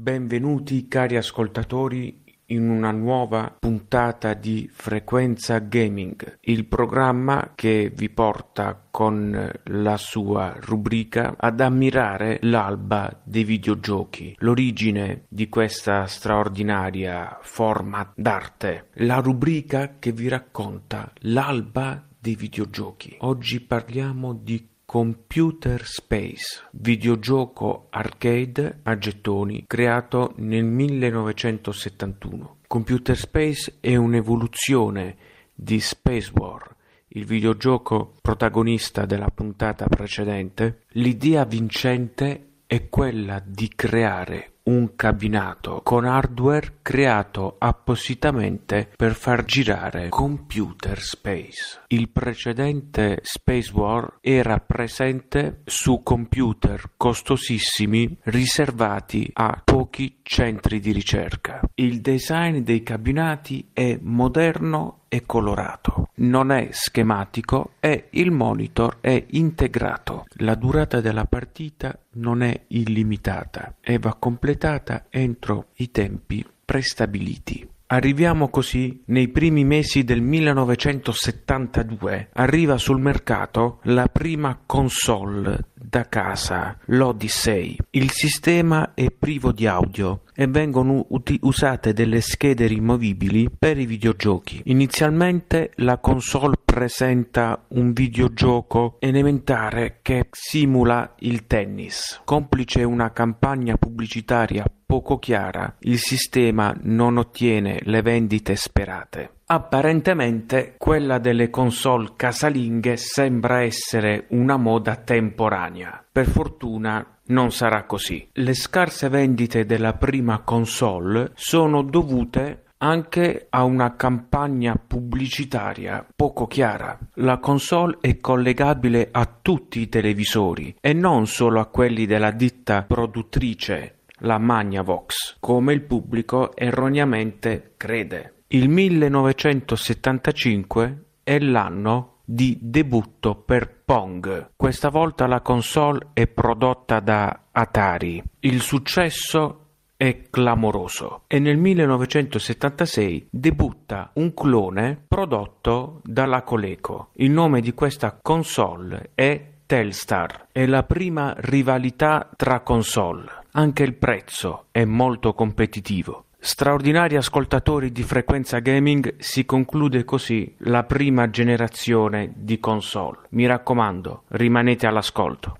Benvenuti cari ascoltatori in una nuova puntata di Frequenza Gaming, il programma che vi porta con la sua rubrica ad ammirare l'alba dei videogiochi, l'origine di questa straordinaria forma d'arte, la rubrica che vi racconta l'alba dei videogiochi. Oggi parliamo di Computer Space, videogioco arcade a gettoni creato nel 1971. Computer Space è un'evoluzione di Space War, il videogioco protagonista della puntata precedente. L'idea vincente è quella di creare un cabinato con hardware creato appositamente per far girare Computer Space. Il precedente Space War era presente su computer costosissimi riservati a pochi centri di ricerca. Il design dei cabinati è moderno e colorato, non è schematico e il monitor è integrato. La durata della partita non è illimitata e va completata entro i tempi prestabiliti. Arriviamo così nei primi mesi del 1972. Arriva sul mercato la prima console da casa, l'Odyssey. Il sistema è privo di audio e vengono uti- usate delle schede rimovibili per i videogiochi. Inizialmente la console presenta un videogioco elementare che simula il tennis. Complice una campagna pubblicitaria poco chiara, il sistema non ottiene le vendite sperate. Apparentemente quella delle console casalinghe sembra essere una moda temporanea. Per fortuna non sarà così. Le scarse vendite della prima console sono dovute anche a una campagna pubblicitaria poco chiara. La console è collegabile a tutti i televisori e non solo a quelli della ditta produttrice la Magnavox, come il pubblico erroneamente crede. Il 1975 è l'anno di debutto per Pong. Questa volta la console è prodotta da Atari. Il successo è clamoroso e nel 1976 debutta un clone prodotto dalla Coleco. Il nome di questa console è Telstar. È la prima rivalità tra console. Anche il prezzo è molto competitivo. Straordinari ascoltatori di frequenza gaming, si conclude così la prima generazione di console. Mi raccomando, rimanete all'ascolto.